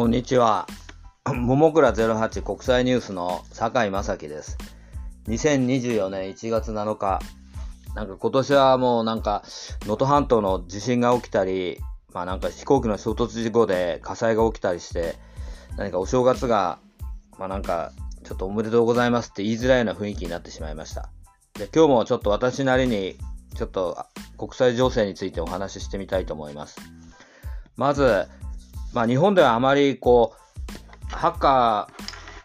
こんにちは。桃倉08国際ニュースの酒井正樹です。2024年1月7日。なんか今年はもうなんか、能登半島の地震が起きたり、まあなんか飛行機の衝突事故で火災が起きたりして、何かお正月が、まあなんか、ちょっとおめでとうございますって言いづらいような雰囲気になってしまいました。で今日もちょっと私なりに、ちょっと国際情勢についてお話ししてみたいと思います。まず、まあ日本ではあまりこう、ハッカ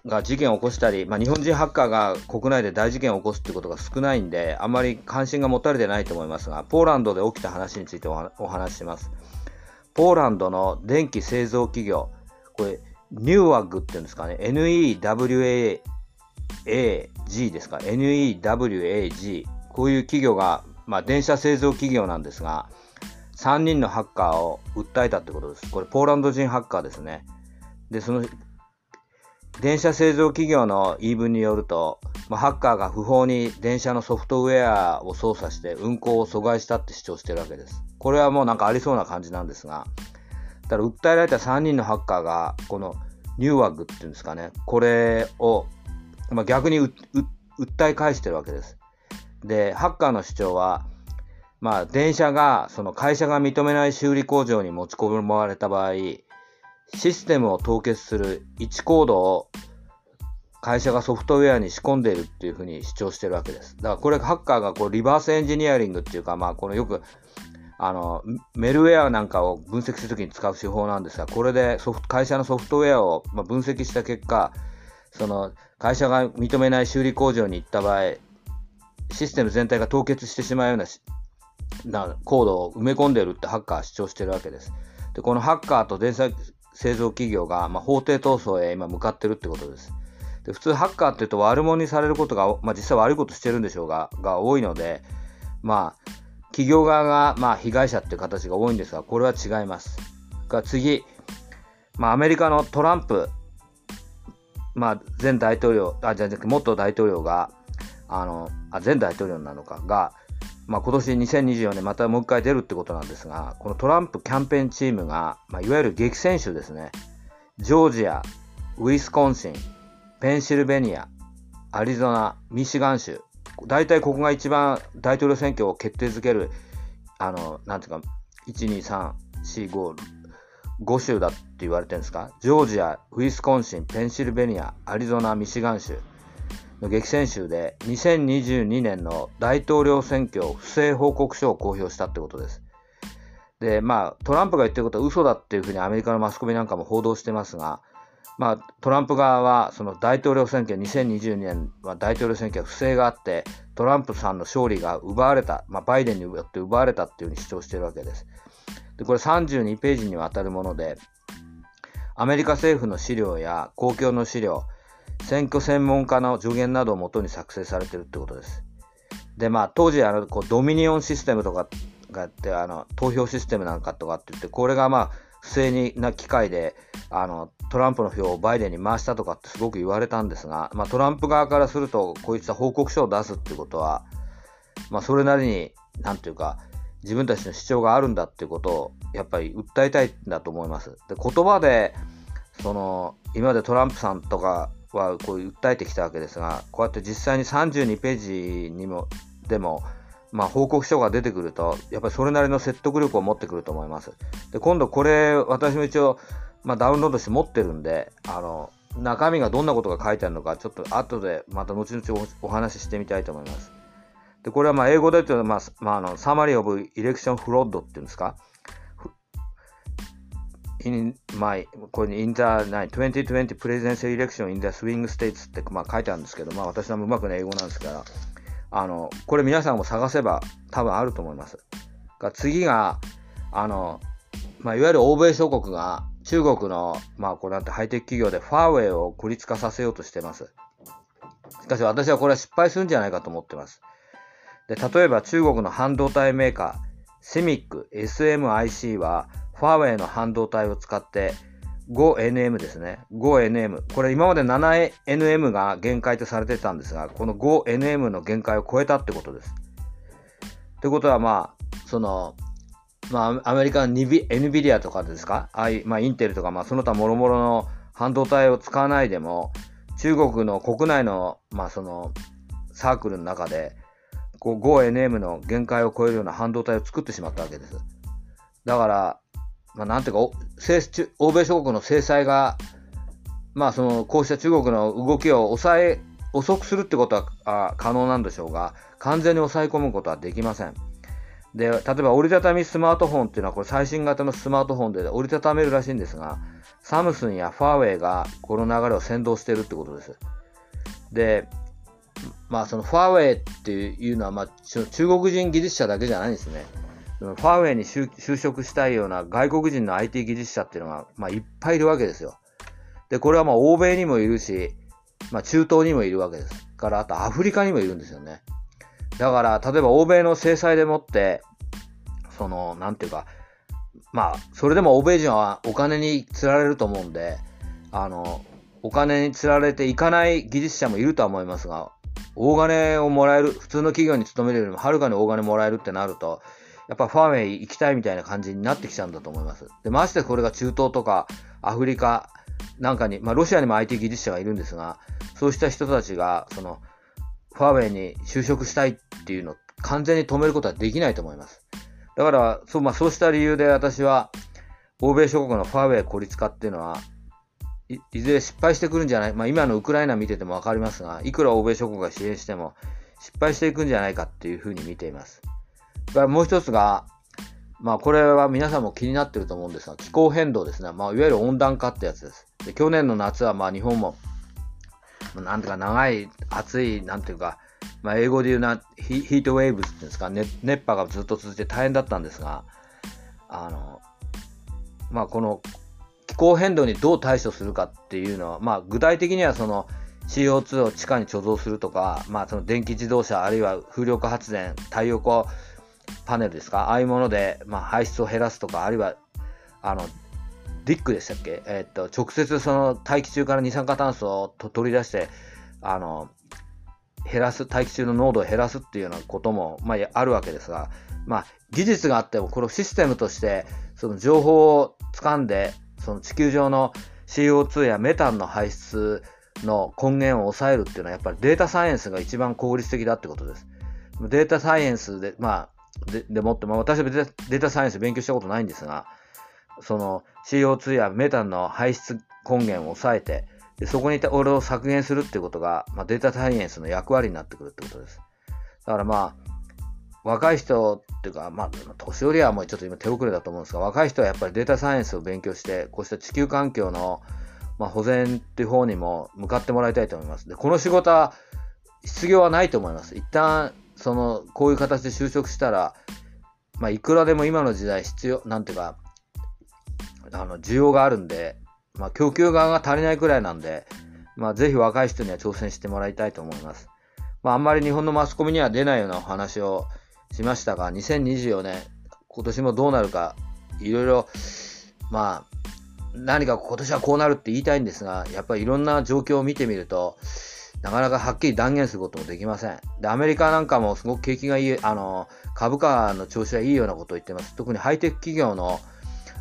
ーが事件を起こしたり、まあ日本人ハッカーが国内で大事件を起こすってことが少ないんで、あまり関心が持たれてないと思いますが、ポーランドで起きた話についてお話しします。ポーランドの電気製造企業、これ、ニューワグっていうんですかね、NEWAG ですか、NEWAG、こういう企業が、まあ電車製造企業なんですが、3人のハッカーを訴えたってことです。これ、ポーランド人ハッカーですね。で、その、電車製造企業の言い分によると、ま、ハッカーが不法に電車のソフトウェアを操作して運行を阻害したって主張してるわけです。これはもうなんかありそうな感じなんですが、だから訴えられた3人のハッカーが、このニューワグっていうんですかね、これを、まあ、逆に訴え返してるわけです。で、ハッカーの主張は、まあ、電車が、その会社が認めない修理工場に持ち込まれた場合、システムを凍結する1コードを会社がソフトウェアに仕込んでいるっていうふうに主張してるわけです。だからこれハッカーがこうリバースエンジニアリングっていうか、まあこのよくあのメルウェアなんかを分析するときに使う手法なんですが、これでソフト会社のソフトウェアをま分析した結果、その会社が認めない修理工場に行った場合、システム全体が凍結してしまうようななコードを埋め込んでるってハッカーは主張してるわけです。で、このハッカーと電車製造企業が、まあ、法廷闘争へ今向かってるってことです。で普通ハッカーって言うと悪者にされることが、まあ、実際悪いことしてるんでしょうが、が多いので、まあ、企業側が、まあ、被害者っていう形が多いんですが、これは違います。が次、まあ、アメリカのトランプ、まあ、前大統領、あ、じゃなくて元大統領が、あの、あ、前大統領なのかが、まあ、今年2024年またもう一回出るってことなんですが、このトランプキャンペーンチームが、まあ、いわゆる激戦州ですね。ジョージア、ウィスコンシン、ペンシルベニア、アリゾナ、ミシガン州。大体ここが一番大統領選挙を決定づける、あの、なんていうか、1、2、3、4、5、5州だって言われてるんですかジョージア、ウィスコンシン、ペンシルベニア、アリゾナ、ミシガン州。の激戦州で2022年の大統領選挙不正報告書を公表したってことです。で、まあ、トランプが言ってることは嘘だっていうふうにアメリカのマスコミなんかも報道してますが、まあ、トランプ側はその大統領選挙2022年は大統領選挙は不正があってトランプさんの勝利が奪われた、まあ、バイデンによって奪われたっていうふうに主張しているわけです。でこれ32ページにわたるものでアメリカ政府の資料や公共の資料選挙専門家の助言などをもとに作成されてるってことです。で、まあ、当時、あの、こう、ドミニオンシステムとかがあって、あの、投票システムなんかとかって言って、これがまあ、不正にな機会で、あの、トランプの票をバイデンに回したとかってすごく言われたんですが、まあ、トランプ側からすると、こういった報告書を出すってことは、まあ、それなりに、なんていうか、自分たちの主張があるんだっていうことを、やっぱり訴えたいんだと思います。で、言葉で、その、今までトランプさんとかはこう訴えてきたわけですが、こうやって実際に32ページにも、でも、まあ、報告書が出てくると、やっぱりそれなりの説得力を持ってくると思います。で、今度これ、私も一応、まあ、ダウンロードして持ってるんで、あの、中身がどんなことが書いてあるのか、ちょっと後でまた後々お話ししてみたいと思います。で、これはまあ英語で言うと、まあ、まあ、あの、サマリーオブイレクションフロッドっていうんですか？In my これに in the 2020 presidential election in the swing states ってまあ書いてあるんですけど、まあ私はうまくね、英語なんですから、あの、これ皆さんも探せば多分あると思います。が次が、あの、まあいわゆる欧米諸国が中国の、まあこれなんてハイテク企業でファーウェイを孤立化させようとしてます。しかし私はこれは失敗するんじゃないかと思ってます。で、例えば中国の半導体メーカー、セミック、SMIC は、ファーウェイの半導体を使って 5NM ですね。5NM。これ今まで 7NM が限界とされてたんですが、この 5NM の限界を超えたってことです。ってことはまあ、その、まあ、アメリカの NVIDIA とかですか？あい、まあ、インテルとか、まあ、その他諸々の半導体を使わないでも、中国の国内の、まあ、その、サークルの中で、5NM の限界を超えるような半導体を作ってしまったわけです。だから、まあ、なんていうか、欧米諸国の制裁が、まあ、その、こうした中国の動きを抑え、遅くするってことは可能なんでしょうが、完全に抑え込むことはできません。で、例えば折りたたみスマートフォンっていうのは、これ最新型のスマートフォンで折りたためるらしいんですが、サムスンやファーウェイがこの流れを先導しているってことです。で、まあそのファーウェイっていうのは、まあ中国人技術者だけじゃないんですね。ファーウェイに就職したいような外国人の IT 技術者っていうのが、まあいっぱいいるわけですよ。で、これはまあ欧米にもいるし、まあ中東にもいるわけです。から、あとアフリカにもいるんですよね。だから、例えば欧米の制裁でもって、その、なんていうか、まあ、それでも欧米人はお金に釣られると思うんで、あの、お金に釣られていかない技術者もいるとは思いますが、大金をもらえる、普通の企業に勤めるよりもはるかに大金もらえるってなると、やっぱファーウェイ行きたいみたいな感じになってきちゃうんだと思います。で、ましてこれが中東とかアフリカなんかに、まあロシアにも IT 技術者がいるんですが、そうした人たちが、その、ファーウェイに就職したいっていうのを完全に止めることはできないと思います。だから、そう、まあそうした理由で私は、欧米諸国のファーウェイ孤立化っていうのは、いいずれ失敗してくるんじゃない、まあ今のウクライナ見ててもわかりますが、いくら欧米諸国が支援しても失敗していくんじゃないかっていうふうに見ています。からもう一つが、まあこれは皆さんも気になってると思うんですが、気候変動ですね。まあいわゆる温暖化ってやつです。で去年の夏はまあ日本も、なんていうか長い、暑い、なんていうか、まあ英語で言うな、ヒートウェーブっていうんですか、ね熱波がずっと続いて大変だったんですが、あの、まあこの気候変動にどう対処するかっていうのは、まあ具体的にはその CO2 を地下に貯蔵するとか、まあその電気自動車あるいは風力発電、太陽光パネルですか、ああいうもので、まあ、排出を減らすとか、あるいは、あの、ディックでしたっけ？えー、っと、直接その大気中から二酸化炭素を取り出して、あの、減らす、大気中の濃度を減らすっていうようなことも、まあ、あるわけですが、まあ、技術があっても、このシステムとして、その情報を掴んで、その地球上の CO2 やメタンの排出の根源を抑えるっていうのは、やっぱりデータサイエンスが一番効率的だってことです。データサイエンスで、まあ、ででもって、まあ、私はデータサイエンス勉強したことないんですが、その CO2 やメタンの排出根源を抑えて、でそこにいた俺を削減するっていうことが、まあ、データサイエンスの役割になってくるってことです。だからまあ、若い人っていうか、まあ、年寄りはもうちょっと今手遅れだと思うんですが、若い人はやっぱりデータサイエンスを勉強して、こうした地球環境の、まあ、保全っていう方にも向かってもらいたいと思います。で、この仕事は失業はないと思います。一旦その、こういう形で就職したら、まあ、いくらでも今の時代必要、なんていうか、あの、需要があるんで、まあ、供給側が足りないくらいなんで、まあ、ぜひ若い人には挑戦してもらいたいと思います。まあ、あんまり日本のマスコミには出ないようなお話をしましたが、2024年、今年もどうなるか、いろいろ、まあ、何か今年はこうなるって言いたいんですが、やっぱりいろんな状況を見てみると、なかなかはっきり断言することもできません。で、アメリカなんかもすごく景気がいい、あの、株価の調子がいいようなことを言ってます。特にハイテク企業の、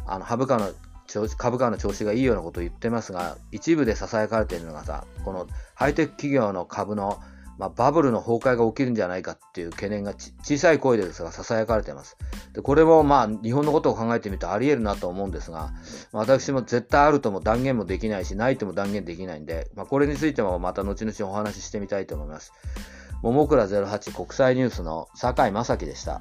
あの、株価の調子、株価の調子がいいようなことを言ってますが、一部で囁かれているのがさ、このハイテク企業の株のまあ、バブルの崩壊が起きるんじゃないかっていう懸念が小さい声ですが囁かれています。で、これもまあ日本のことを考えてみるとあり得るなと思うんですが、私も絶対あるとも断言もできないし、ないとも断言できないんで、まあ、これについてもまた後々お話ししてみたいと思います。桃倉08国際ニュースの坂井正樹でした。